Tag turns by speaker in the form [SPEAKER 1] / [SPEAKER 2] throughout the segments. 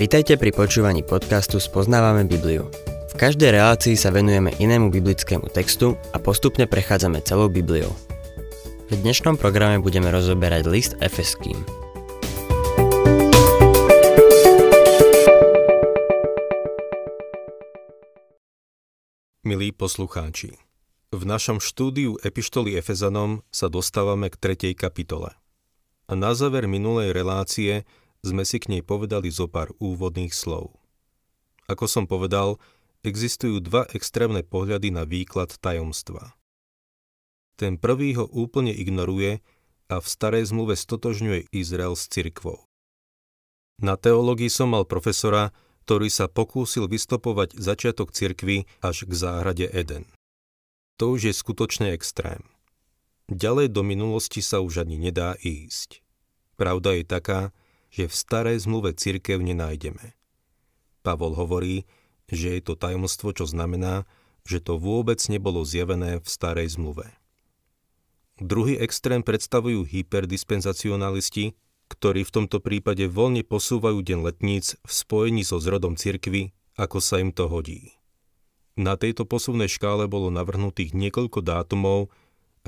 [SPEAKER 1] Vitajte pri počúvaní podcastu Spoznávame Bibliu. V každej relácii sa venujeme inému biblickému textu a postupne prechádzame celou Bibliou. V dnešnom programe budeme rozoberať list Efeským.
[SPEAKER 2] Milí poslucháči, v našom štúdiu Epištoly Efezanom sa dostávame k tretej kapitole. A na záver minulej relácie sme si k nej povedali zo pár úvodných slov. Ako som povedal, existujú dva extrémne pohľady na výklad tajomstva. Ten prvý ho úplne ignoruje a v starej zmluve stotožňuje Izrael s cirkvou. Na teológii som mal profesora, ktorý sa pokúsil vystopovať začiatok cirkvy až k záhrade Eden. To už je skutočne extrém. Ďalej do minulosti sa už ani nedá ísť. Pravda je taká, že v starej zmluve cirkev nenájdeme. Pavol hovorí, že je to tajomstvo, čo znamená, že to vôbec nebolo zjavené v starej zmluve. Druhý extrém predstavujú hyperdispenzacionalisti, ktorí v tomto prípade voľne posúvajú deň letníc v spojení so zrodom cirkvy, ako sa im to hodí. Na tejto posuvnej škále bolo navrhnutých niekoľko dátumov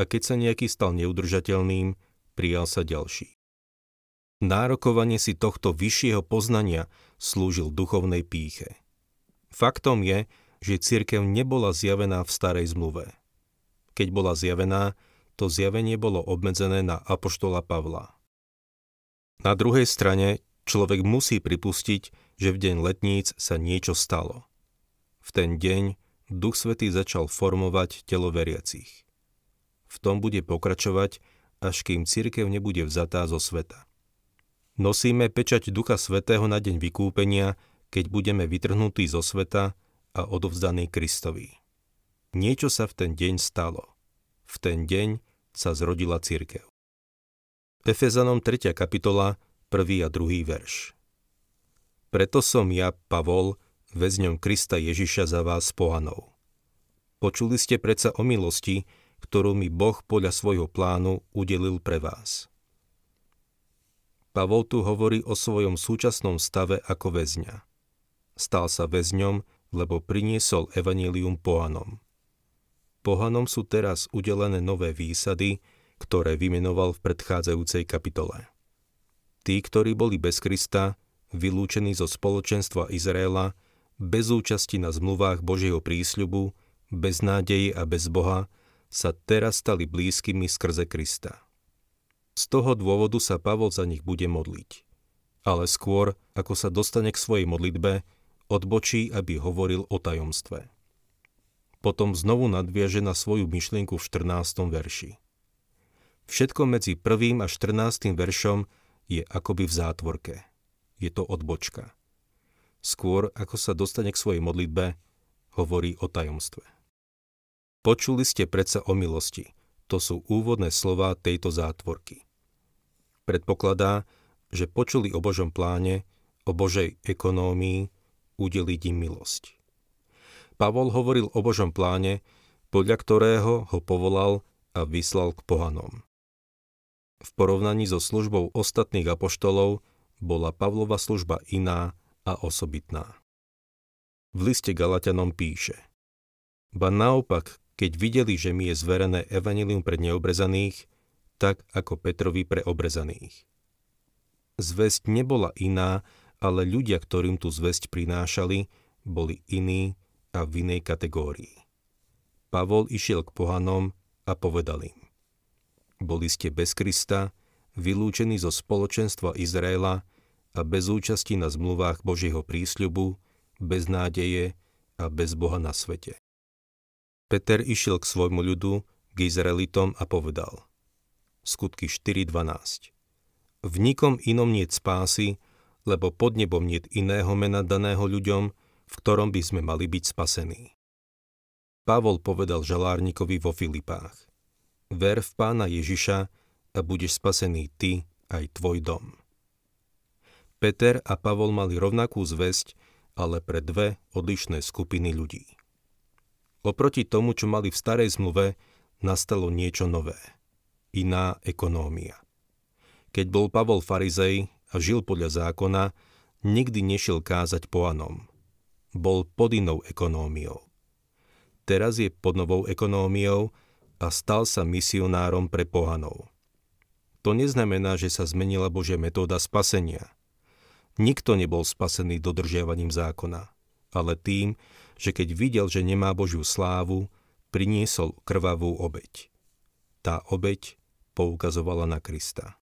[SPEAKER 2] a keď sa nejaký stal neudržateľným, prijal sa ďalší. Nárokovanie si tohto vyššieho poznania slúžil duchovnej píche. Faktom je, že cirkev nebola zjavená v starej zmluve. Keď bola zjavená, to zjavenie bolo obmedzené na apoštola Pavla. Na druhej strane človek musí pripustiť, že v deň letníc sa niečo stalo. V ten deň Duch Svetý začal formovať telo veriacich. V tom bude pokračovať, až kým cirkev nebude vzatá zo sveta. Nosíme pečať Ducha Svetého na deň vykúpenia, keď budeme vytrhnutí zo sveta a odovzdaní Kristovi. Niečo sa v ten deň stalo. V ten deň sa zrodila církev. Efezanom 3. kapitola, 1. a 2. verš. Preto som ja, Pavol, väzňom Krista Ježiša za vás pohanov. Počuli ste predsa o milosti, ktorú mi Boh podľa svojho plánu udelil pre vás. Pavol tu hovorí o svojom súčasnom stave ako väzňa. Stal sa väzňom, lebo priniesol evanílium pohanom. Pohanom sú teraz udelené nové výsady, ktoré vymenoval v predchádzajúcej kapitole. Tí, ktorí boli bez Krista, vylúčení zo spoločenstva Izraela, bez účasti na zmluvách Božieho prísľubu, bez nádeje a bez Boha, sa teraz stali blízkymi skrze Krista. Z toho dôvodu sa Pavol za nich bude modliť. Ale skôr, ako sa dostane k svojej modlitbe, odbočí, aby hovoril o tajomstve. Potom znovu nadviaže na svoju myšlienku v 14. verši. Všetko medzi 1. a 14. veršom je akoby v zátvorke. Je to odbočka. Skôr, ako sa dostane k svojej modlitbe, hovorí o tajomstve. Počuli ste predsa o milosti – to sú úvodné slova tejto zátvorky. Predpokladá, že počuli o Božom pláne, o Božej ekonómii, udeliť im milosť. Pavol hovoril o Božom pláne, podľa ktorého ho povolal a vyslal k pohanom. V porovnaní so službou ostatných apoštolov bola Pavlova služba iná a osobitná. V liste Galatianom píše Ba naopak, keď videli, že mi je zverené evanilium pre neobrezaných, tak ako Petrovi pre obrezaných. Zväzť nebola iná, ale ľudia, ktorým tu zväzť prinášali, boli iní a v inej kategórii. Pavol išiel k pohanom a povedal im. Boli ste bez Krista, vylúčení zo spoločenstva Izraela a bez účasti na zmluvách Božieho prísľubu, bez nádeje a bez Boha na svete. Peter išiel k svojmu ľudu, k Izraelitom a povedal. Skutky 4.12. V nikom inom niet spásy, lebo pod nebom niet iného mena daného ľuďom, v ktorom by sme mali byť spasení. Pavol povedal žalárnikovi vo Filipách. Ver v pána Ježiša a budeš spasený ty aj tvoj dom. Peter a Pavol mali rovnakú zväzť, ale pre dve odlišné skupiny ľudí. Oproti tomu, čo mali v starej zmluve, nastalo niečo nové. Iná ekonómia. Keď bol Pavol farizej a žil podľa zákona, nikdy nešiel kázať pohanom. Bol pod inou ekonómiou. Teraz je pod novou ekonómiou a stal sa misionárom pre pohanov. To neznamená, že sa zmenila Božia metóda spasenia. Nikto nebol spasený dodržiavaním zákona, ale tým, že keď videl, že nemá Božiu slávu, priniesol krvavú obeď. Tá obeď poukazovala na Krista.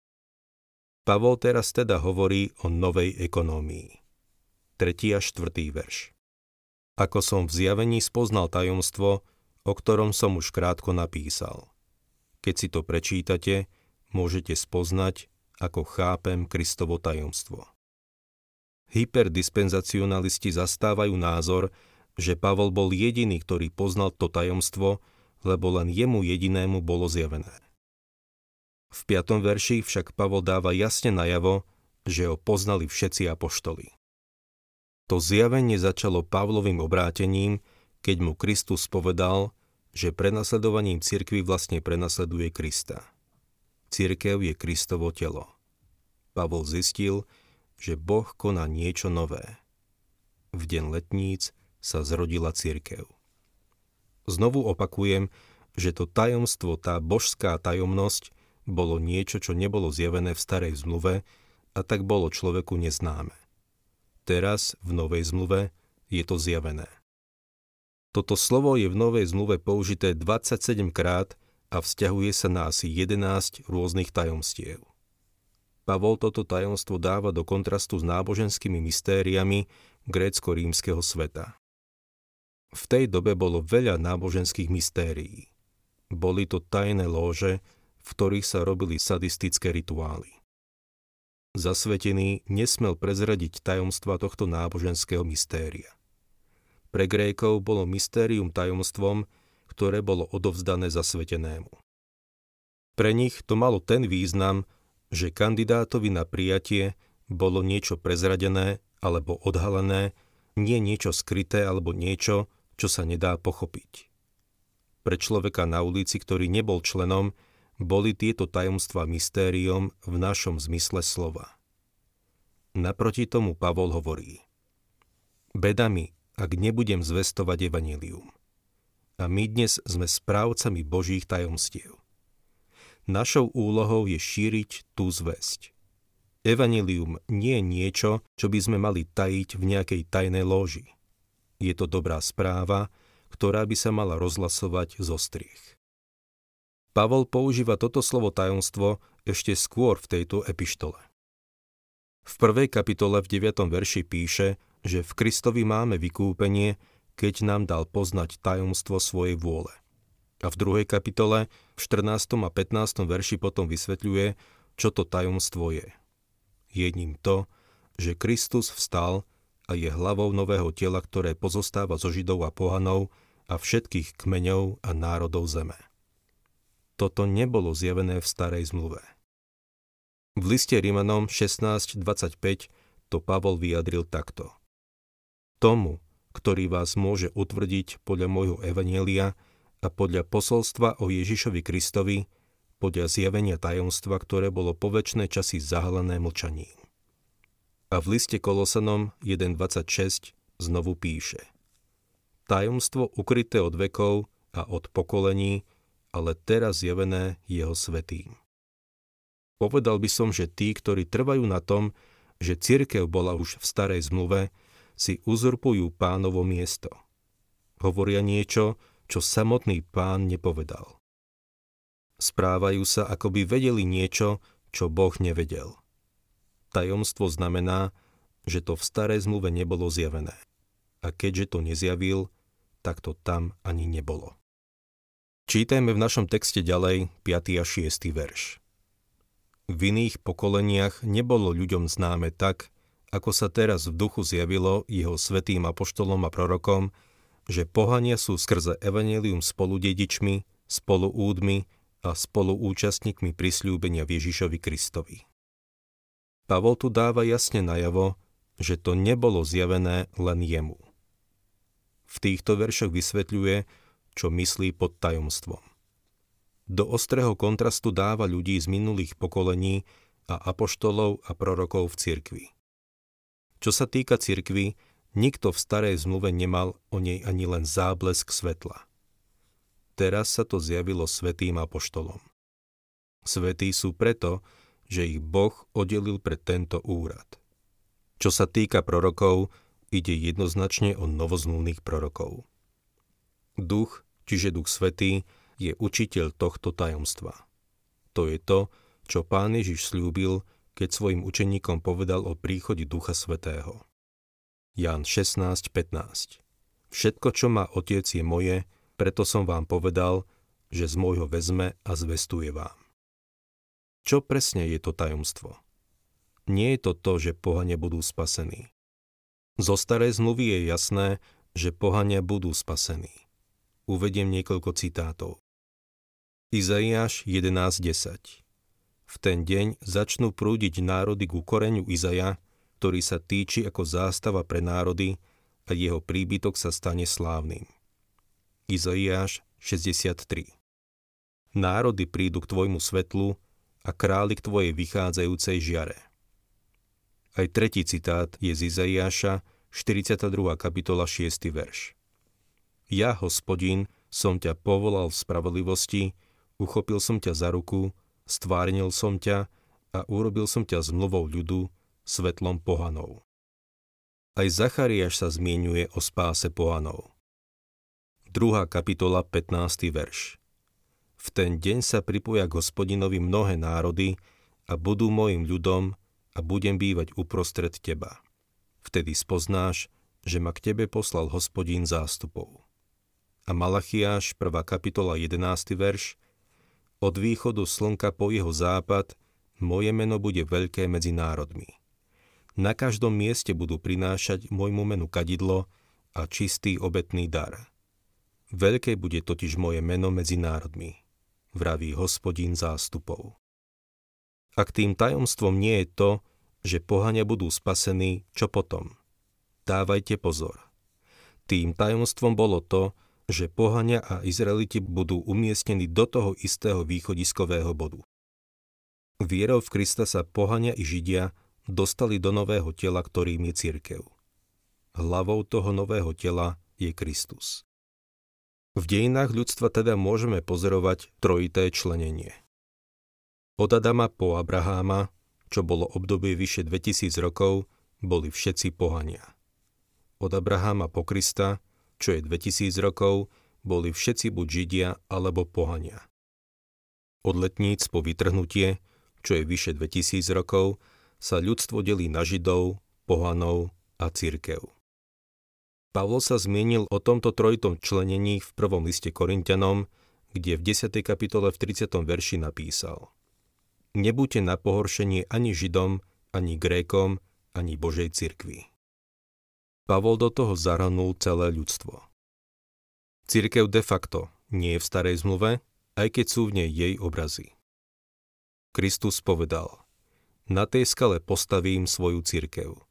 [SPEAKER 2] Pavol teraz teda hovorí o novej ekonómii. 3. a 4. verš. Ako som v zjavení spoznal tajomstvo, o ktorom som už krátko napísal. Keď si to prečítate, môžete spoznať, ako chápem Kristovo tajomstvo. Hyperdispenzacionalisti zastávajú názor, že Pavol bol jediný, ktorý poznal to tajomstvo, lebo len jemu jedinému bolo zjavené. V 5. verši však Pavol dáva jasne najavo, že ho poznali všetci apoštoli. To zjavenie začalo Pavlovým obrátením, keď mu Kristus povedal, že prenasledovaním cirkvy vlastne prenasleduje Krista. Cirkev je Kristovo telo. Pavol zistil, že Boh koná niečo nové. V deň letníc sa zrodila cirkev. Znovu opakujem, že to tajomstvo, tá božská tajomnosť, bolo niečo, čo nebolo zjavené v starej zmluve a tak bolo človeku neznáme. Teraz, v novej zmluve, je to zjavené. Toto slovo je v novej zmluve použité 27 krát a vzťahuje sa na asi 11 rôznych tajomstiev. Pavol toto tajomstvo dáva do kontrastu s náboženskými mystériami grécko-rímskeho sveta. V tej dobe bolo veľa náboženských mystérií. Boli to tajné lóže, v ktorých sa robili sadistické rituály. Zasvetený nesmel prezradiť tajomstva tohto náboženského mystéria. Pre Grékov bolo mystérium tajomstvom, ktoré bolo odovzdané zasvetenému. Pre nich to malo ten význam, že kandidátovi na prijatie bolo niečo prezradené alebo odhalené, nie niečo skryté alebo niečo, čo sa nedá pochopiť. Pre človeka na ulici, ktorý nebol členom, boli tieto tajomstva mystériom v našom zmysle slova. Naproti tomu Pavol hovorí Bedami, ak nebudem zvestovať evanílium. A my dnes sme správcami Božích tajomstiev. Našou úlohou je šíriť tú zväzť. Evanilium nie je niečo, čo by sme mali tajiť v nejakej tajnej loži. Je to dobrá správa, ktorá by sa mala rozhlasovať zo striech. Pavol používa toto slovo tajomstvo ešte skôr v tejto epištole. V prvej kapitole v 9. verši píše, že v Kristovi máme vykúpenie, keď nám dal poznať tajomstvo svojej vôle. A v druhej kapitole, v 14. a 15. verši potom vysvetľuje, čo to tajomstvo je. Je ním to, že Kristus vstal a je hlavou nového tela, ktoré pozostáva zo Židov a pohanov a všetkých kmeňov a národov zeme. Toto nebolo zjavené v starej zmluve. V liste Rímanom 16.25 to Pavol vyjadril takto. Tomu, ktorý vás môže utvrdiť podľa môjho evanielia a podľa posolstva o Ježišovi Kristovi, podľa zjavenia tajomstva, ktoré bolo po väčšie časy zahalené mlčaním. A v liste Kolosanom 1.26 znovu píše Tajomstvo ukryté od vekov a od pokolení, ale teraz zjavené jeho svetým. Povedal by som, že tí, ktorí trvajú na tom, že cirkev bola už v starej zmluve, si uzurpujú pánovo miesto. Hovoria niečo, čo samotný pán nepovedal. Správajú sa, ako by vedeli niečo, čo Boh nevedel. Tajomstvo znamená, že to v starej zmluve nebolo zjavené. A keďže to nezjavil, tak to tam ani nebolo. Čítajme v našom texte ďalej 5. a 6. verš. V iných pokoleniach nebolo ľuďom známe tak, ako sa teraz v duchu zjavilo jeho svetým apoštolom a prorokom, že pohania sú skrze evanelium spolu dedičmi, spolu údmi a spolu účastníkmi prisľúbenia Ježišovi Kristovi. Pavol tu dáva jasne najavo, že to nebolo zjavené len jemu. V týchto veršoch vysvetľuje, čo myslí pod tajomstvom. Do ostrého kontrastu dáva ľudí z minulých pokolení a apoštolov a prorokov v cirkvi. Čo sa týka cirkvy, nikto v starej zmluve nemal o nej ani len záblesk svetla. Teraz sa to zjavilo svetým apoštolom. Svetí sú preto, že ich Boh oddelil pre tento úrad. Čo sa týka prorokov, ide jednoznačne o novozmluvných prorokov. Duch, čiže Duch Svetý, je učiteľ tohto tajomstva. To je to, čo pán Ježiš slúbil, keď svojim učeníkom povedal o príchode Ducha Svetého. Jan 16.15 Všetko, čo má Otec, je moje, preto som vám povedal, že z môjho vezme a zvestuje vám. Čo presne je to tajomstvo? Nie je to to, že pohania budú spasení. Zo starej zmluvy je jasné, že pohania budú spasení. Uvediem niekoľko citátov. Izaiáš 11.10 v ten deň začnú prúdiť národy ku koreňu Izaja, ktorý sa týči ako zástava pre národy a jeho príbytok sa stane slávnym. Izaiáš 63 Národy prídu k tvojmu svetlu a králi k tvojej vychádzajúcej žiare. Aj tretí citát je z Izaiáša, 42. kapitola 6. verš. Ja, hospodin, som ťa povolal v spravodlivosti, uchopil som ťa za ruku, stvárnil som ťa a urobil som ťa zmluvou ľudu, svetlom pohanov. Aj Zachariáš sa zmienuje o spáse pohanov. 2. kapitola 15. verš V ten deň sa pripoja k hospodinovi mnohé národy a budú môjim ľudom a budem bývať uprostred teba. Vtedy spoznáš, že ma k tebe poslal hospodín zástupov. A Malachiáš, 1. kapitola 11. verš od východu slnka po jeho západ, moje meno bude veľké medzi národmi. Na každom mieste budú prinášať môjmu menu kadidlo a čistý obetný dar. Veľké bude totiž moje meno medzi národmi, vraví hospodín zástupov. Ak tým tajomstvom nie je to, že pohania budú spasení, čo potom? Dávajte pozor. Tým tajomstvom bolo to, že pohania a Izraeliti budú umiestnení do toho istého východiskového bodu. Vierou v Krista sa pohania i Židia dostali do nového tela, ktorým je církev. Hlavou toho nového tela je Kristus. V dejinách ľudstva teda môžeme pozorovať trojité členenie. Od Adama po Abraháma, čo bolo obdobie vyše 2000 rokov, boli všetci pohania. Od Abraháma po Krista, čo je 2000 rokov, boli všetci buď Židia alebo pohania. Od letníc po vytrhnutie, čo je vyše 2000 rokov, sa ľudstvo delí na Židov, pohanov a církev. Pavol sa zmienil o tomto trojitom členení v prvom liste Korintianom, kde v 10. kapitole v 30. verši napísal Nebuďte na pohoršenie ani Židom, ani Grékom, ani Božej cirkvi. Pavol do toho zahrnul celé ľudstvo. Církev de facto nie je v starej zmluve, aj keď sú v nej jej obrazy. Kristus povedal, na tej skale postavím svoju církev.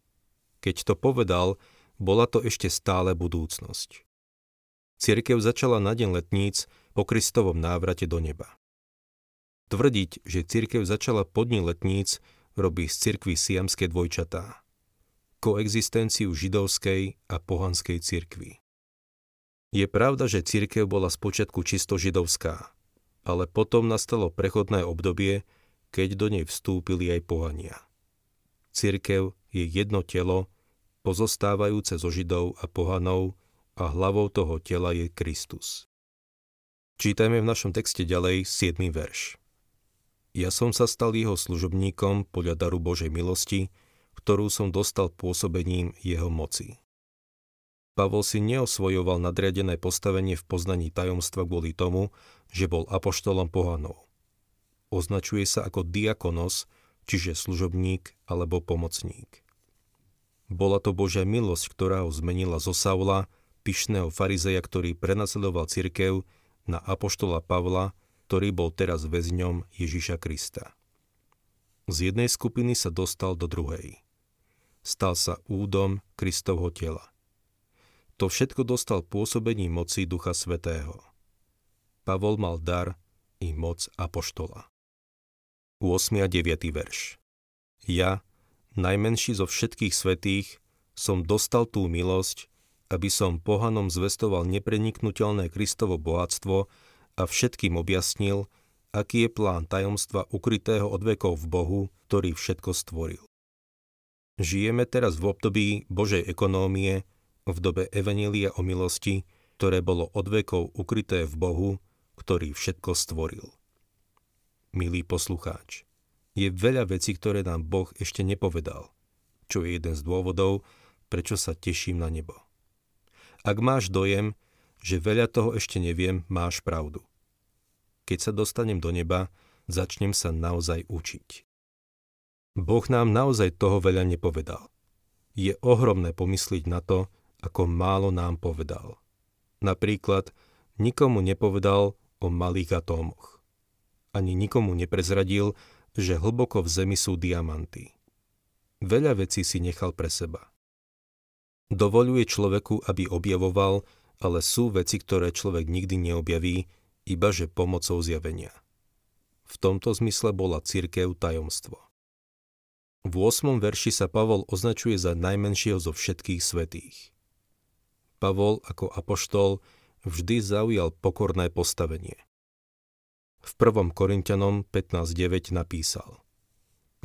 [SPEAKER 2] Keď to povedal, bola to ešte stále budúcnosť. Církev začala na deň letníc po Kristovom návrate do neba. Tvrdiť, že církev začala pod dní letníc, robí z cirkvy siamské dvojčatá koexistenciu židovskej a pohanskej cirkvy. Je pravda, že cirkev bola spočiatku čisto židovská, ale potom nastalo prechodné obdobie, keď do nej vstúpili aj pohania. Cirkev je jedno telo, pozostávajúce zo židov a pohanov a hlavou toho tela je Kristus. Čítajme v našom texte ďalej 7. verš. Ja som sa stal jeho služobníkom podľa daru Božej milosti, ktorú som dostal pôsobením jeho moci. Pavol si neosvojoval nadriadené postavenie v poznaní tajomstva kvôli tomu, že bol apoštolom pohanov. Označuje sa ako diakonos, čiže služobník alebo pomocník. Bola to Božia milosť, ktorá ho zmenila zo Saula, pyšného farizeja, ktorý prenasledoval cirkev, na apoštola Pavla, ktorý bol teraz väzňom Ježiša Krista. Z jednej skupiny sa dostal do druhej stal sa údom Kristovho tela. To všetko dostal pôsobením moci Ducha Svetého. Pavol mal dar i moc apoštola. 8. a 9. verš Ja, najmenší zo všetkých svetých, som dostal tú milosť, aby som pohanom zvestoval nepreniknutelné Kristovo bohatstvo a všetkým objasnil, aký je plán tajomstva ukrytého od vekov v Bohu, ktorý všetko stvoril. Žijeme teraz v období Božej ekonómie, v dobe Evanília o milosti, ktoré bolo od vekov ukryté v Bohu, ktorý všetko stvoril. Milý poslucháč, je veľa vecí, ktoré nám Boh ešte nepovedal, čo je jeden z dôvodov, prečo sa teším na nebo. Ak máš dojem, že veľa toho ešte neviem, máš pravdu. Keď sa dostanem do neba, začnem sa naozaj učiť. Boh nám naozaj toho veľa nepovedal. Je ohromné pomysliť na to, ako málo nám povedal. Napríklad, nikomu nepovedal o malých atómoch. Ani nikomu neprezradil, že hlboko v zemi sú diamanty. Veľa vecí si nechal pre seba. Dovoluje človeku, aby objavoval, ale sú veci, ktoré človek nikdy neobjaví, iba že pomocou zjavenia. V tomto zmysle bola církev tajomstvo. V 8. verši sa Pavol označuje za najmenšieho zo všetkých svetých. Pavol ako apoštol vždy zaujal pokorné postavenie. V 1. Korintianom 15.9 napísal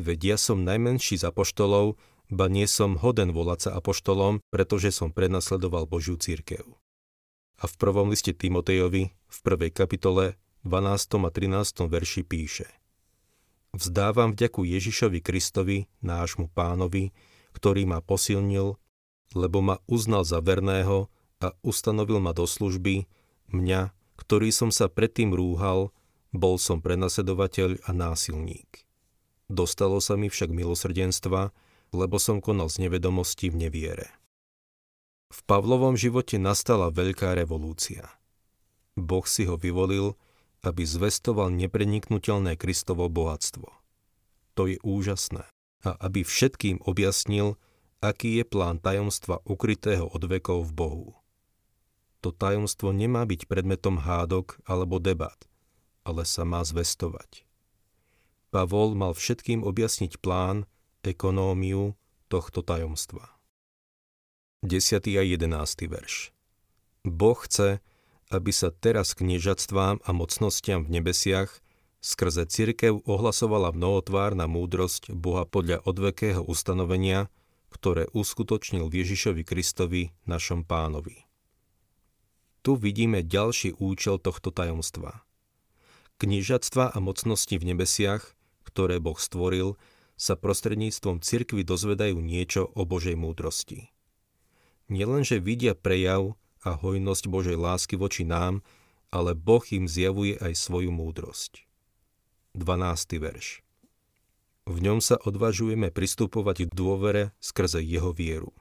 [SPEAKER 2] Veď ja som najmenší z apoštolov, ba nie som hoden volať sa apoštolom, pretože som prenasledoval Božiu církev. A v prvom liste Timotejovi, v prvej kapitole, 12. a 13. verši píše – Vzdávam vďaku Ježišovi Kristovi, nášmu pánovi, ktorý ma posilnil, lebo ma uznal za verného a ustanovil ma do služby, mňa, ktorý som sa predtým rúhal, bol som prenasedovateľ a násilník. Dostalo sa mi však milosrdenstva, lebo som konal z nevedomosti v neviere. V Pavlovom živote nastala veľká revolúcia. Boh si ho vyvolil, aby zvestoval nepreniknutelné Kristovo bohatstvo. To je úžasné. A aby všetkým objasnil, aký je plán tajomstva ukrytého od vekov v Bohu. To tajomstvo nemá byť predmetom hádok alebo debat, ale sa má zvestovať. Pavol mal všetkým objasniť plán, ekonómiu tohto tajomstva. 10. a 11. verš Boh chce, aby sa teraz kniežatstvám a mocnostiam v nebesiach skrze cirkev ohlasovala mnohotvárna múdrosť Boha podľa odvekého ustanovenia, ktoré uskutočnil Ježišovi Kristovi, našom pánovi. Tu vidíme ďalší účel tohto tajomstva. Kniežatstva a mocnosti v nebesiach, ktoré Boh stvoril, sa prostredníctvom cirkvy dozvedajú niečo o Božej múdrosti. Nielenže vidia prejav a hojnosť Božej lásky voči nám, ale Boh im zjavuje aj svoju múdrosť. 12. verš V ňom sa odvažujeme pristupovať k dôvere skrze jeho vieru.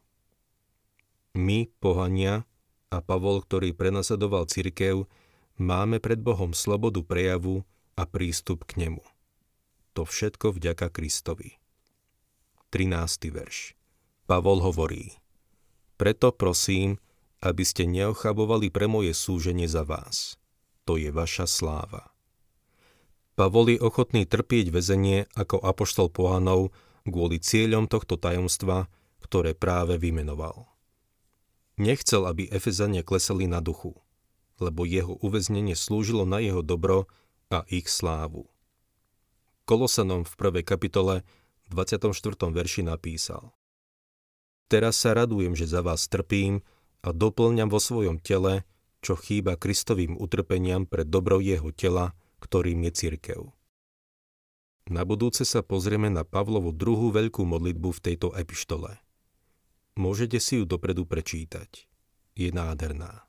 [SPEAKER 2] My, pohania, a Pavol, ktorý prenasadoval cirkev, máme pred Bohom slobodu prejavu a prístup k nemu. To všetko vďaka Kristovi. 13. verš Pavol hovorí Preto prosím, aby ste neochabovali pre moje súženie za vás. To je vaša sláva. Pavol je ochotný trpieť väzenie ako apoštol pohanov kvôli cieľom tohto tajomstva, ktoré práve vymenoval. Nechcel, aby Efezania klesali na duchu, lebo jeho uväznenie slúžilo na jeho dobro a ich slávu. Kolosanom v prvej kapitole 24. verši napísal Teraz sa radujem, že za vás trpím, a doplňam vo svojom tele, čo chýba Kristovým utrpeniam pre dobro jeho tela, ktorým je cirkev. Na budúce sa pozrieme na Pavlovu druhú veľkú modlitbu v tejto epištole. Môžete si ju dopredu prečítať. Je nádherná.